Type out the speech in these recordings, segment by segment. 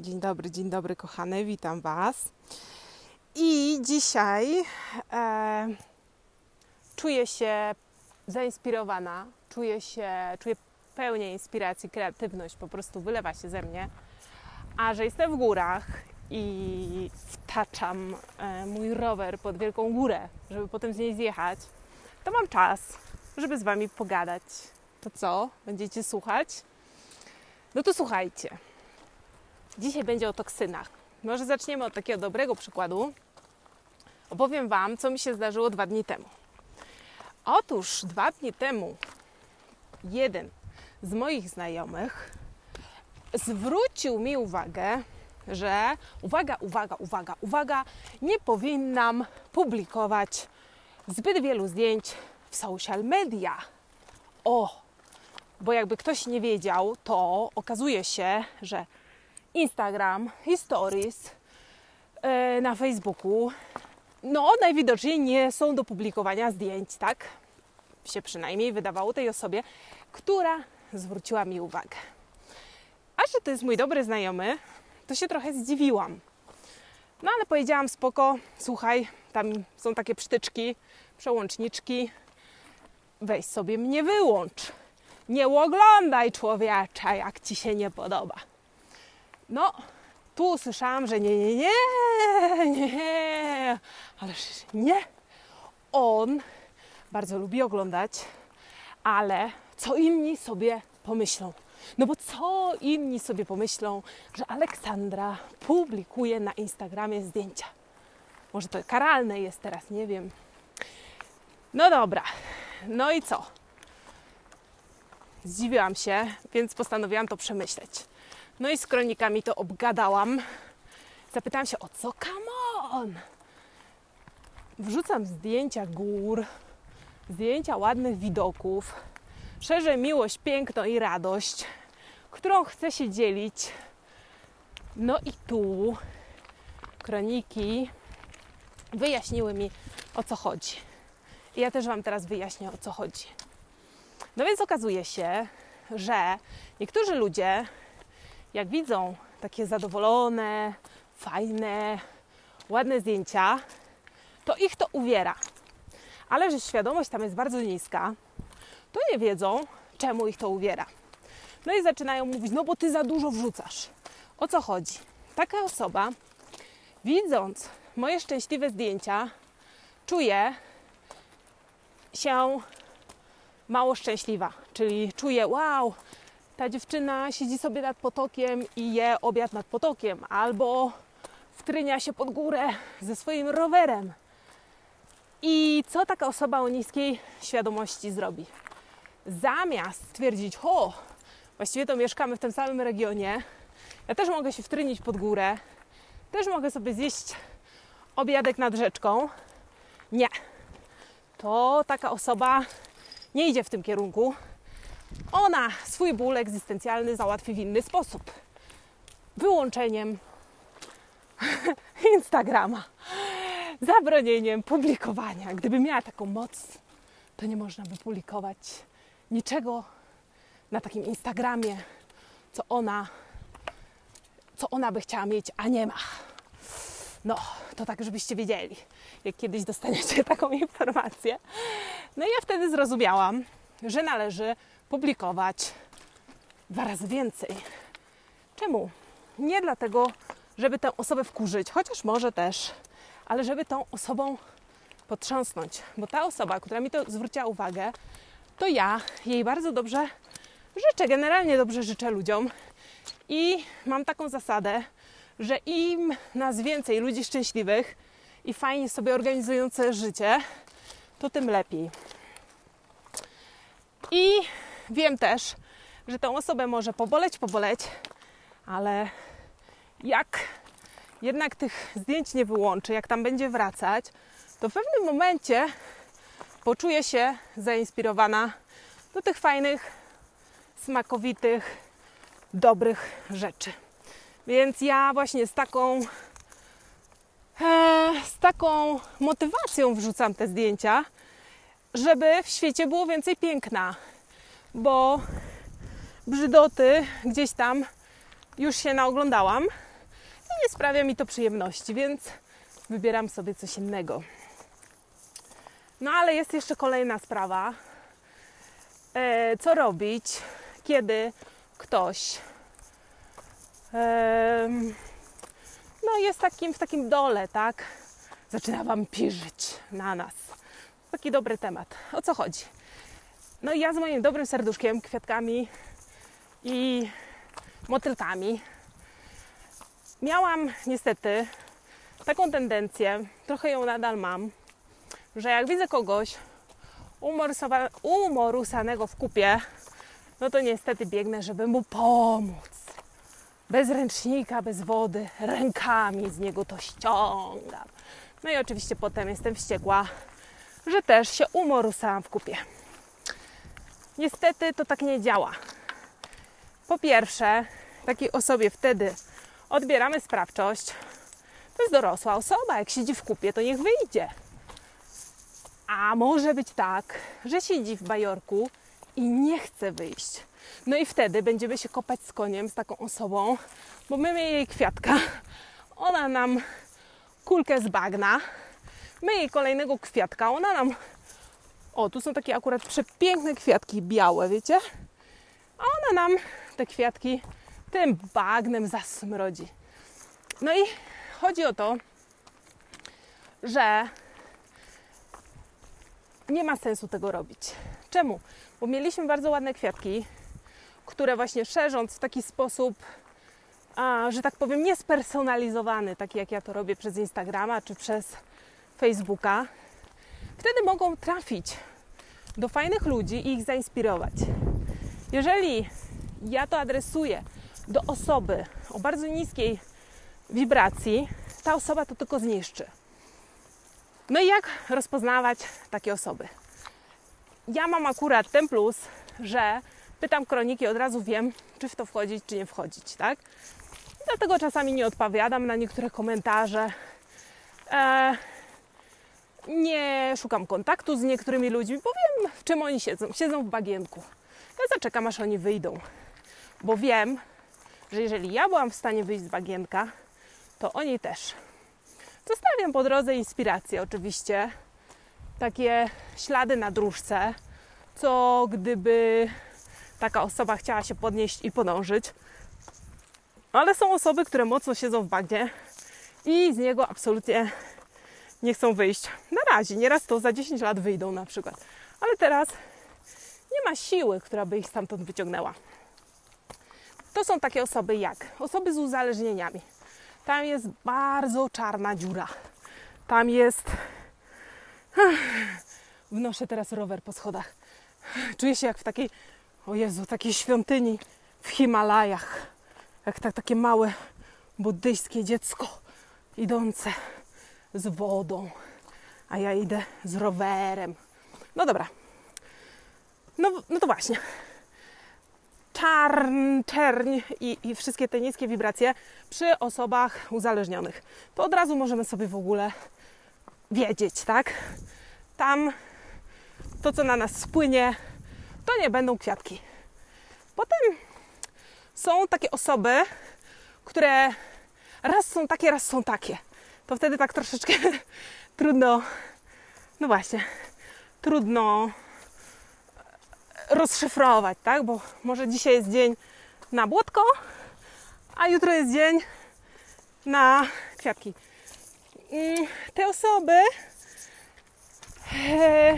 Dzień dobry, dzień dobry, kochane, witam Was. I dzisiaj e, czuję się zainspirowana, czuję się, czuję pełnię inspiracji, kreatywność po prostu wylewa się ze mnie, a że jestem w górach i wtaczam e, mój rower pod wielką górę, żeby potem z niej zjechać, to mam czas, żeby z Wami pogadać. To co? Będziecie słuchać? No to słuchajcie. Dzisiaj będzie o toksynach. Może zaczniemy od takiego dobrego przykładu. Opowiem Wam, co mi się zdarzyło dwa dni temu. Otóż dwa dni temu jeden z moich znajomych zwrócił mi uwagę, że uwaga, uwaga, uwaga, uwaga, nie powinnam publikować zbyt wielu zdjęć w social media. O, bo jakby ktoś nie wiedział, to okazuje się, że Instagram Stories e, na Facebooku, no najwidoczniej nie są do publikowania zdjęć, tak? Się przynajmniej wydawało tej osobie, która zwróciła mi uwagę. A że to jest mój dobry znajomy, to się trochę zdziwiłam. No ale powiedziałam spoko, słuchaj, tam są takie przytyczki, przełączniczki, weź sobie mnie wyłącz. Nie oglądaj człowiecza, jak ci się nie podoba. No, tu usłyszałam, że nie, nie, nie, nie, ależ nie. On bardzo lubi oglądać, ale co inni sobie pomyślą? No bo co inni sobie pomyślą, że Aleksandra publikuje na Instagramie zdjęcia? Może to karalne jest teraz, nie wiem. No dobra, no i co? Zdziwiłam się, więc postanowiłam to przemyśleć. No i z kronikami to obgadałam. Zapytałam się, o co come on? Wrzucam zdjęcia gór, zdjęcia ładnych widoków, szerzę miłość, piękno i radość, którą chcę się dzielić. No i tu kroniki wyjaśniły mi, o co chodzi. I ja też Wam teraz wyjaśnię, o co chodzi. No więc okazuje się, że niektórzy ludzie jak widzą takie zadowolone, fajne, ładne zdjęcia, to ich to uwiera. Ale że świadomość tam jest bardzo niska, to nie wiedzą, czemu ich to uwiera. No i zaczynają mówić, no bo ty za dużo wrzucasz. O co chodzi? Taka osoba, widząc moje szczęśliwe zdjęcia, czuje się mało szczęśliwa, czyli czuje, wow, ta dziewczyna siedzi sobie nad potokiem i je obiad nad potokiem, albo wtrynia się pod górę ze swoim rowerem. I co taka osoba o niskiej świadomości zrobi? Zamiast stwierdzić, o, właściwie to mieszkamy w tym samym regionie, ja też mogę się wtrynić pod górę, też mogę sobie zjeść obiadek nad rzeczką. Nie. To taka osoba nie idzie w tym kierunku, ona swój ból egzystencjalny załatwi w inny sposób. Wyłączeniem Instagrama, zabronieniem publikowania. Gdyby miała taką moc, to nie można by publikować niczego na takim Instagramie, co ona, co ona by chciała mieć, a nie ma. No, to tak, żebyście wiedzieli, jak kiedyś dostaniecie taką informację. No i ja wtedy zrozumiałam, że należy publikować dwa razy więcej. Czemu? Nie dlatego, żeby tę osobę wkurzyć, chociaż może też, ale żeby tą osobą potrząsnąć, bo ta osoba, która mi to zwróciła uwagę, to ja jej bardzo dobrze życzę, generalnie dobrze życzę ludziom i mam taką zasadę, że im nas więcej ludzi szczęśliwych i fajnie sobie organizujące życie, to tym lepiej. I wiem też, że tą osobę może poboleć, poboleć, ale jak jednak tych zdjęć nie wyłączy, jak tam będzie wracać, to w pewnym momencie poczuje się zainspirowana do tych fajnych, smakowitych, dobrych rzeczy. Więc ja właśnie z taką, e, z taką motywacją wrzucam te zdjęcia, żeby w świecie było więcej piękna, bo brzydoty gdzieś tam już się naoglądałam i nie sprawia mi to przyjemności, więc wybieram sobie coś innego. No ale jest jeszcze kolejna sprawa. E, co robić, kiedy ktoś e, no jest takim, w takim dole, tak? Zaczyna wampirzyć na nas. Taki dobry temat. O co chodzi? No i ja z moim dobrym serduszkiem, kwiatkami i motylkami miałam niestety taką tendencję, trochę ją nadal mam, że jak widzę kogoś umorusanego w kupie, no to niestety biegnę, żeby mu pomóc. Bez ręcznika, bez wody, rękami z niego to ściągam. No i oczywiście potem jestem wściekła, że też się umorusałam w kupie. Niestety to tak nie działa. Po pierwsze, takiej osobie wtedy odbieramy sprawczość. To jest dorosła osoba. Jak siedzi w kupie, to niech wyjdzie. A może być tak, że siedzi w bajorku i nie chce wyjść. No i wtedy będziemy się kopać z koniem, z taką osobą, bo my jej kwiatka, ona nam kulkę z bagna, my jej kolejnego kwiatka, ona nam... O, tu są takie akurat przepiękne kwiatki białe, wiecie? A ona nam te kwiatki tym bagnem zasmrodzi. No i chodzi o to, że nie ma sensu tego robić. Czemu? Bo mieliśmy bardzo ładne kwiatki, które właśnie szerząc w taki sposób, a, że tak powiem, niespersonalizowany, taki jak ja to robię przez Instagrama czy przez Facebooka, wtedy mogą trafić do fajnych ludzi i ich zainspirować. Jeżeli ja to adresuję do osoby o bardzo niskiej wibracji, ta osoba to tylko zniszczy. No i jak rozpoznawać takie osoby? Ja mam akurat ten plus, że pytam kroniki, od razu wiem, czy w to wchodzić, czy nie wchodzić, tak? Dlatego czasami nie odpowiadam na niektóre komentarze. E, nie szukam kontaktu z niektórymi ludźmi, bo wiem, w czym oni siedzą. Siedzą w bagienku. Ja zaczekam, aż oni wyjdą, bo wiem, że jeżeli ja byłam w stanie wyjść z bagienka, to oni też. Zostawiam po drodze inspiracje, oczywiście, takie ślady na dróżce, co gdyby taka osoba chciała się podnieść i podążyć. Ale są osoby, które mocno siedzą w bagnie i z niego absolutnie nie chcą wyjść. Na razie, nieraz to za 10 lat wyjdą na przykład. Ale teraz nie ma siły, która by ich stamtąd wyciągnęła. To są takie osoby jak osoby z uzależnieniami. Tam jest bardzo czarna dziura. Tam jest. Wnoszę teraz rower po schodach. Czuję się jak w takiej, o Jezu, takiej świątyni w Himalajach. Jak tak, takie małe buddyjskie dziecko idące z wodą, a ja idę z rowerem. No dobra. No, no to właśnie czarn, czerń i, i wszystkie te niskie wibracje przy osobach uzależnionych. To od razu możemy sobie w ogóle wiedzieć, tak? Tam to, co na nas spłynie, to nie będą kwiatki. Potem są takie osoby, które raz są takie, raz są takie. To wtedy tak troszeczkę trudno, no właśnie, trudno rozszyfrować, tak? Bo może dzisiaj jest dzień na błotko, a jutro jest dzień na kwiatki. Mm, te osoby, e,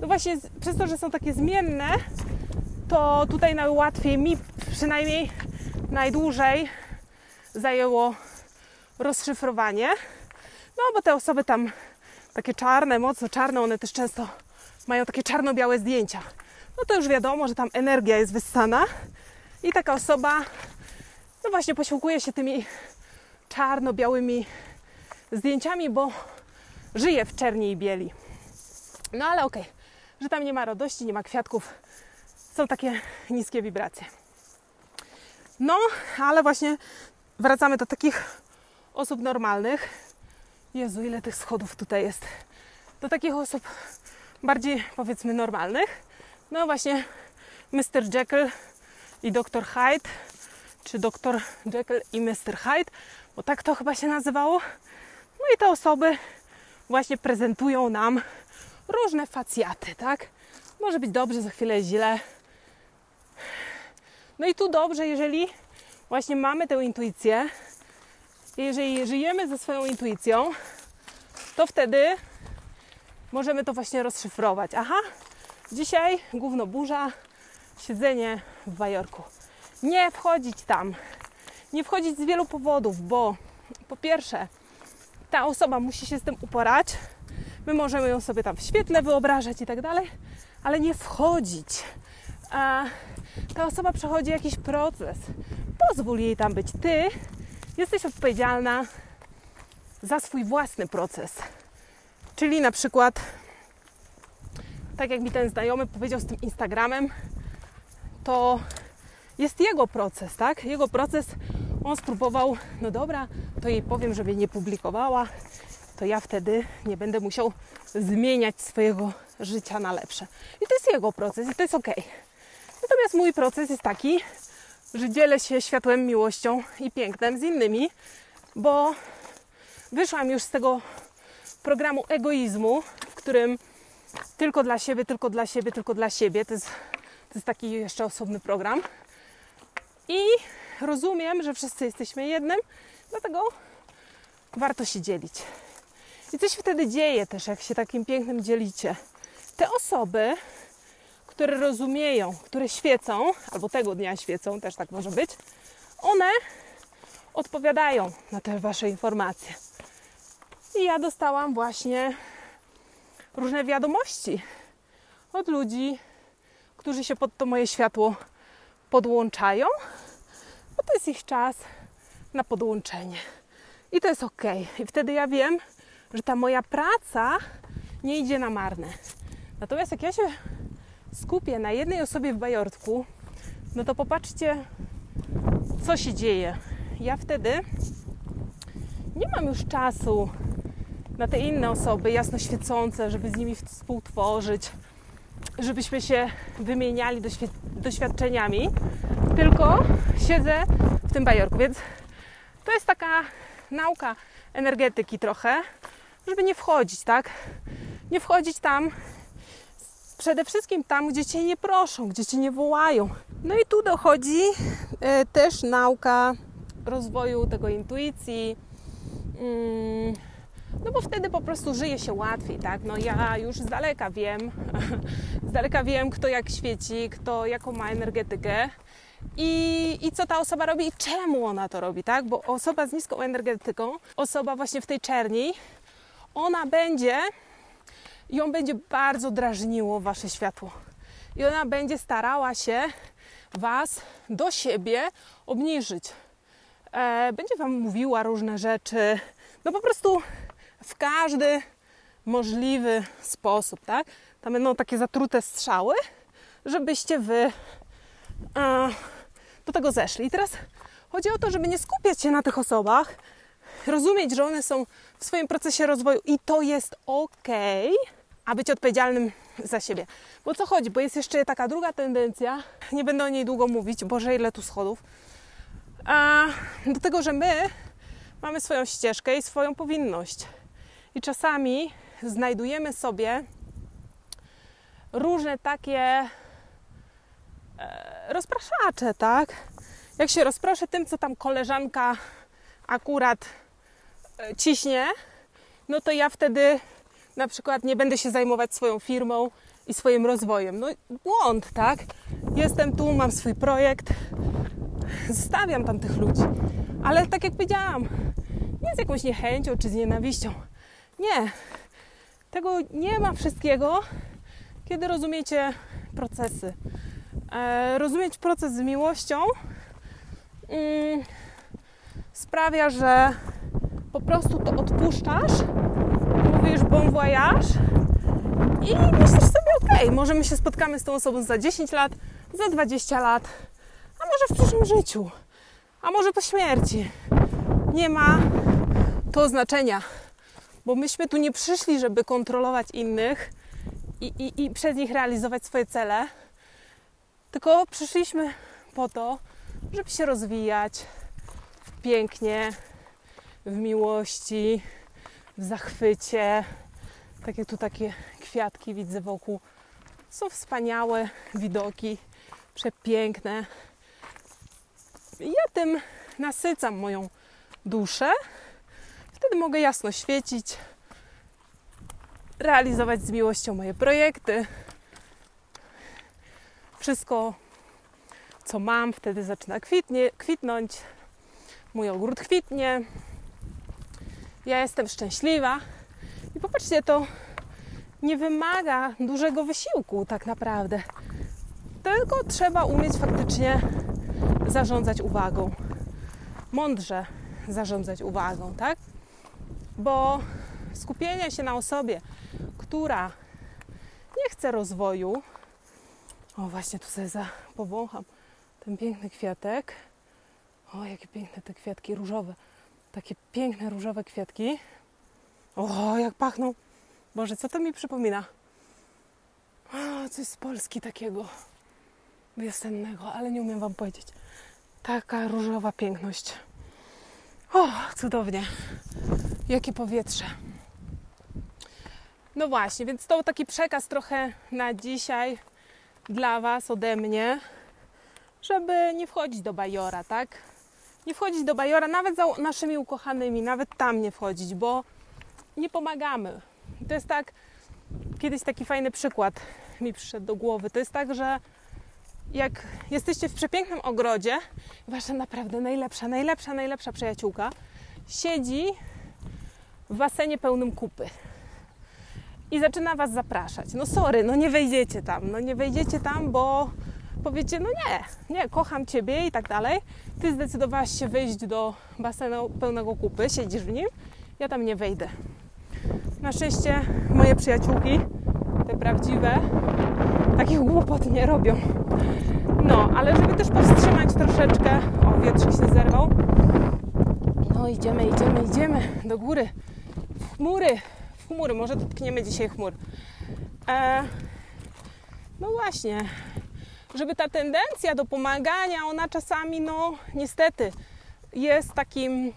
no właśnie przez to, że są takie zmienne, to tutaj najłatwiej mi przynajmniej najdłużej zajęło rozszyfrowanie. No bo te osoby tam takie czarne, mocno czarne, one też często mają takie czarno-białe zdjęcia no to już wiadomo, że tam energia jest wyssana i taka osoba, no właśnie, posiłkuje się tymi czarno-białymi zdjęciami, bo żyje w czerni i bieli. No ale okej, okay, że tam nie ma radości, nie ma kwiatków, są takie niskie wibracje. No, ale właśnie wracamy do takich osób normalnych. Jezu, ile tych schodów tutaj jest. Do takich osób bardziej, powiedzmy, normalnych no właśnie Mr. Jekyll i Dr. Hyde czy doktor Jekyll i Mr. Hyde, bo tak to chyba się nazywało. No i te osoby właśnie prezentują nam różne facjaty, tak? Może być dobrze, za chwilę źle. No i tu dobrze, jeżeli właśnie mamy tę intuicję, jeżeli żyjemy ze swoją intuicją, to wtedy możemy to właśnie rozszyfrować. Aha, dzisiaj gówno burza, siedzenie w Bajorku. Nie wchodzić tam. Nie wchodzić z wielu powodów, bo po pierwsze, ta osoba musi się z tym uporać. My możemy ją sobie tam w świetle wyobrażać i tak dalej, ale nie wchodzić. A ta osoba przechodzi jakiś proces. Pozwól jej tam być. Ty jesteś odpowiedzialna za swój własny proces. Czyli na przykład, tak jak mi ten znajomy powiedział z tym Instagramem, to jest jego proces, tak? Jego proces, on spróbował, no dobra, to jej powiem, żeby nie publikowała, to ja wtedy nie będę musiał zmieniać swojego życia na lepsze. I to jest jego proces i to jest ok. Natomiast mój proces jest taki, że dzielę się światłem, miłością i pięknem z innymi, bo wyszłam już z tego programu egoizmu, w którym tylko dla siebie, tylko dla siebie, tylko dla siebie. To jest, to jest taki jeszcze osobny program. I rozumiem, że wszyscy jesteśmy jednym, dlatego warto się dzielić. I coś wtedy dzieje też, jak się takim pięknym dzielicie. Te osoby, które rozumieją, które świecą, albo tego dnia świecą, też tak może być, one odpowiadają na te wasze informacje. I ja dostałam właśnie różne wiadomości od ludzi, którzy się pod to moje światło podłączają, bo to jest ich czas na podłączenie. I to jest ok. I wtedy ja wiem, że ta moja praca nie idzie na marne. Natomiast jak ja się skupię na jednej osobie w bajortku, no to popatrzcie, co się dzieje. Ja wtedy nie mam już czasu na te inne osoby jasno świecące, żeby z nimi współtworzyć, żebyśmy się wymieniali doświadczeniami, tylko siedzę w tym bajorku. Więc to jest taka nauka energetyki trochę, żeby nie wchodzić, tak? Nie wchodzić tam, przede wszystkim tam, gdzie cię nie proszą, gdzie cię nie wołają. No i tu dochodzi e, też nauka rozwoju tego intuicji. Mm, no bo wtedy po prostu żyje się łatwiej, tak? No ja już z daleka wiem, z daleka wiem, kto jak świeci, kto jaką ma energetykę i, i co ta osoba robi i czemu ona to robi, tak? Bo osoba z niską energetyką, osoba właśnie w tej czerni, ona będzie, ją będzie bardzo drażniło wasze światło. I ona będzie starała się was do siebie obniżyć. E, będzie wam mówiła różne rzeczy. No po prostu w każdy możliwy sposób, tak? Tam będą takie zatrute strzały, żebyście wy do tego zeszli. I teraz chodzi o to, żeby nie skupiać się na tych osobach, rozumieć, że one są w swoim procesie rozwoju i to jest ok, a być odpowiedzialnym za siebie. Bo co chodzi? Bo jest jeszcze taka druga tendencja, nie będę o niej długo mówić, boże ile tu schodów, a do tego, że my mamy swoją ścieżkę i swoją powinność. I czasami znajdujemy sobie różne takie e, rozpraszacze, tak? Jak się rozproszę tym, co tam koleżanka akurat e, ciśnie, no to ja wtedy na przykład nie będę się zajmować swoją firmą i swoim rozwojem. No błąd, tak? Jestem tu, mam swój projekt, zostawiam tam tych ludzi. Ale tak jak powiedziałam, nie z jakąś niechęcią czy z nienawiścią. Nie. Tego nie ma wszystkiego, kiedy rozumiecie procesy. E, rozumieć proces z miłością mm, sprawia, że po prostu to odpuszczasz, mówisz bon voyage. I myślisz sobie, ok, może my się spotkamy z tą osobą za 10 lat, za 20 lat, a może w przyszłym życiu, a może po śmierci. Nie ma to znaczenia bo myśmy tu nie przyszli, żeby kontrolować innych i, i, i przez nich realizować swoje cele, tylko przyszliśmy po to, żeby się rozwijać pięknie, w miłości, w zachwycie. Takie tu takie kwiatki widzę wokół. Są wspaniałe widoki, przepiękne. Ja tym nasycam moją duszę. Wtedy mogę jasno świecić, realizować z miłością moje projekty. Wszystko, co mam, wtedy zaczyna kwitnie, kwitnąć. Mój ogród kwitnie. Ja jestem szczęśliwa. I popatrzcie, to nie wymaga dużego wysiłku tak naprawdę. Tylko trzeba umieć faktycznie zarządzać uwagą. Mądrze zarządzać uwagą, tak? Bo skupienie się na osobie, która nie chce rozwoju, o właśnie tu sobie za, powącham ten piękny kwiatek. O, jakie piękne te kwiatki różowe. Takie piękne różowe kwiatki. O, jak pachną. Boże, co to mi przypomina? O, coś z Polski takiego wiosennego, ale nie umiem Wam powiedzieć. Taka różowa piękność. O, cudownie. Jakie powietrze. No właśnie, więc to taki przekaz trochę na dzisiaj dla Was ode mnie, żeby nie wchodzić do bajora, tak? Nie wchodzić do bajora, nawet za naszymi ukochanymi, nawet tam nie wchodzić, bo nie pomagamy. To jest tak, kiedyś taki fajny przykład mi przyszedł do głowy. To jest tak, że jak jesteście w przepięknym ogrodzie, wasza naprawdę najlepsza, najlepsza, najlepsza przyjaciółka siedzi w basenie pełnym kupy i zaczyna was zapraszać. No sorry, no nie wejdziecie tam, no nie wejdziecie tam, bo powiecie, no nie, nie, kocham ciebie i tak dalej. Ty zdecydowałaś się wyjść do basenu pełnego kupy, siedzisz w nim, ja tam nie wejdę. Na szczęście moje przyjaciółki, te prawdziwe, takich głupot nie robią. No, ale żeby też powstrzymać troszeczkę, o, wietrzyk się zerwał. No, idziemy, idziemy, idziemy do góry. W chmury, w chmury, może dotkniemy dzisiaj chmur. E, no właśnie, żeby ta tendencja do pomagania, ona czasami, no niestety, jest takim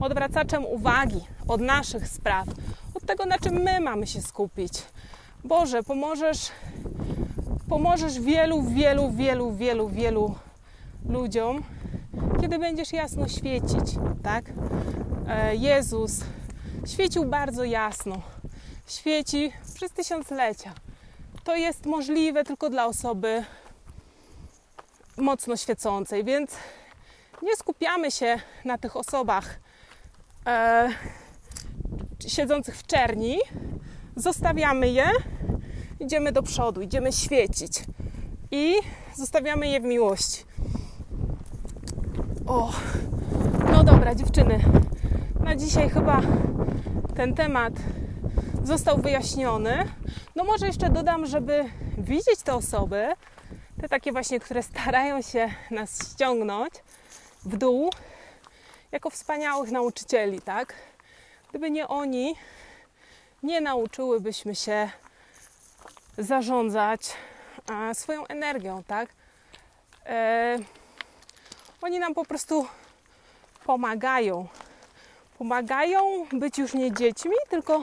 odwracaczem uwagi od naszych spraw, od tego, na czym my mamy się skupić. Boże, pomożesz, pomożesz wielu, wielu, wielu, wielu, wielu ludziom, kiedy będziesz jasno świecić, tak? E, Jezus świecił bardzo jasno. Świeci przez tysiąclecia. To jest możliwe tylko dla osoby mocno świecącej, więc nie skupiamy się na tych osobach e, siedzących w czerni, zostawiamy je, idziemy do przodu, idziemy świecić i zostawiamy je w miłości. O, no dobra, dziewczyny, na dzisiaj chyba ten temat został wyjaśniony. No może jeszcze dodam, żeby widzieć te osoby, te takie właśnie, które starają się nas ściągnąć w dół, jako wspaniałych nauczycieli, tak? Gdyby nie oni, nie nauczyłybyśmy się zarządzać swoją energią, tak? E, oni nam po prostu pomagają. Pomagają być już nie dziećmi, tylko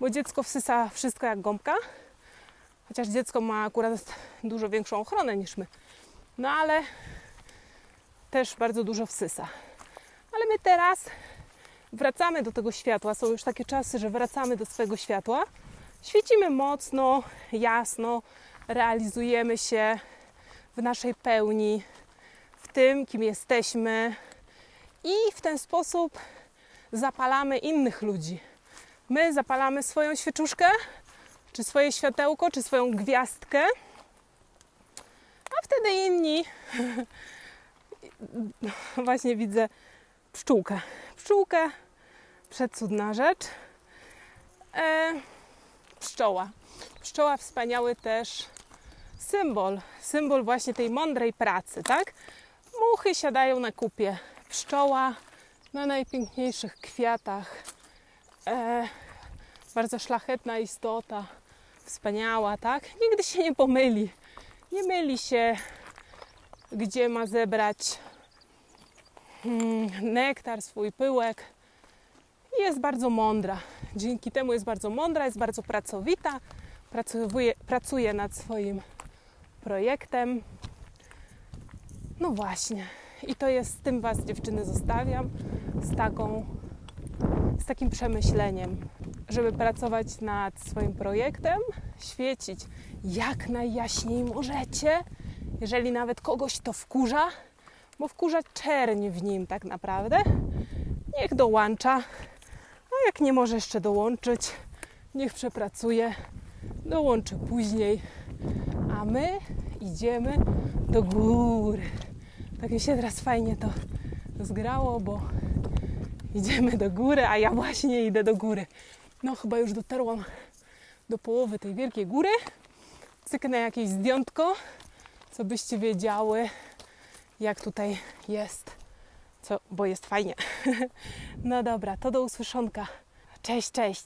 bo dziecko wsysa wszystko jak gąbka, chociaż dziecko ma akurat dużo większą ochronę niż my. No ale też bardzo dużo wsysa. Ale my teraz wracamy do tego światła. Są już takie czasy, że wracamy do swojego światła. Świecimy mocno, jasno, realizujemy się w naszej pełni, w tym, kim jesteśmy, i w ten sposób zapalamy innych ludzi. My zapalamy swoją świeczuszkę, czy swoje światełko, czy swoją gwiazdkę, a wtedy inni. Właśnie widzę pszczółkę. Pszczółkę, przecudna rzecz. E, pszczoła. Pszczoła wspaniały też symbol, symbol właśnie tej mądrej pracy, tak? Muchy siadają na kupie, pszczoła na najpiękniejszych kwiatach. E, bardzo szlachetna istota, wspaniała, tak? Nigdy się nie pomyli. Nie myli się gdzie ma zebrać mm, nektar, swój pyłek. Jest bardzo mądra. Dzięki temu jest bardzo mądra, jest bardzo pracowita, pracuje, pracuje nad swoim projektem. No właśnie. I to jest z tym Was, dziewczyny, zostawiam. Z taką, z takim przemyśleniem, żeby pracować nad swoim projektem, świecić jak najjaśniej możecie, jeżeli nawet kogoś to wkurza, bo wkurza czerń w nim tak naprawdę. Niech dołącza, a jak nie może jeszcze dołączyć, niech przepracuje, dołączy później, a my idziemy do góry. Tak mi się teraz fajnie to zgrało, bo idziemy do góry, a ja właśnie idę do góry. No chyba już dotarłam do połowy tej wielkiej góry. Cyknę jakieś zdjątko, co byście wiedziały, jak tutaj jest, co, bo jest fajnie. No dobra, to do usłyszonka. Cześć, cześć.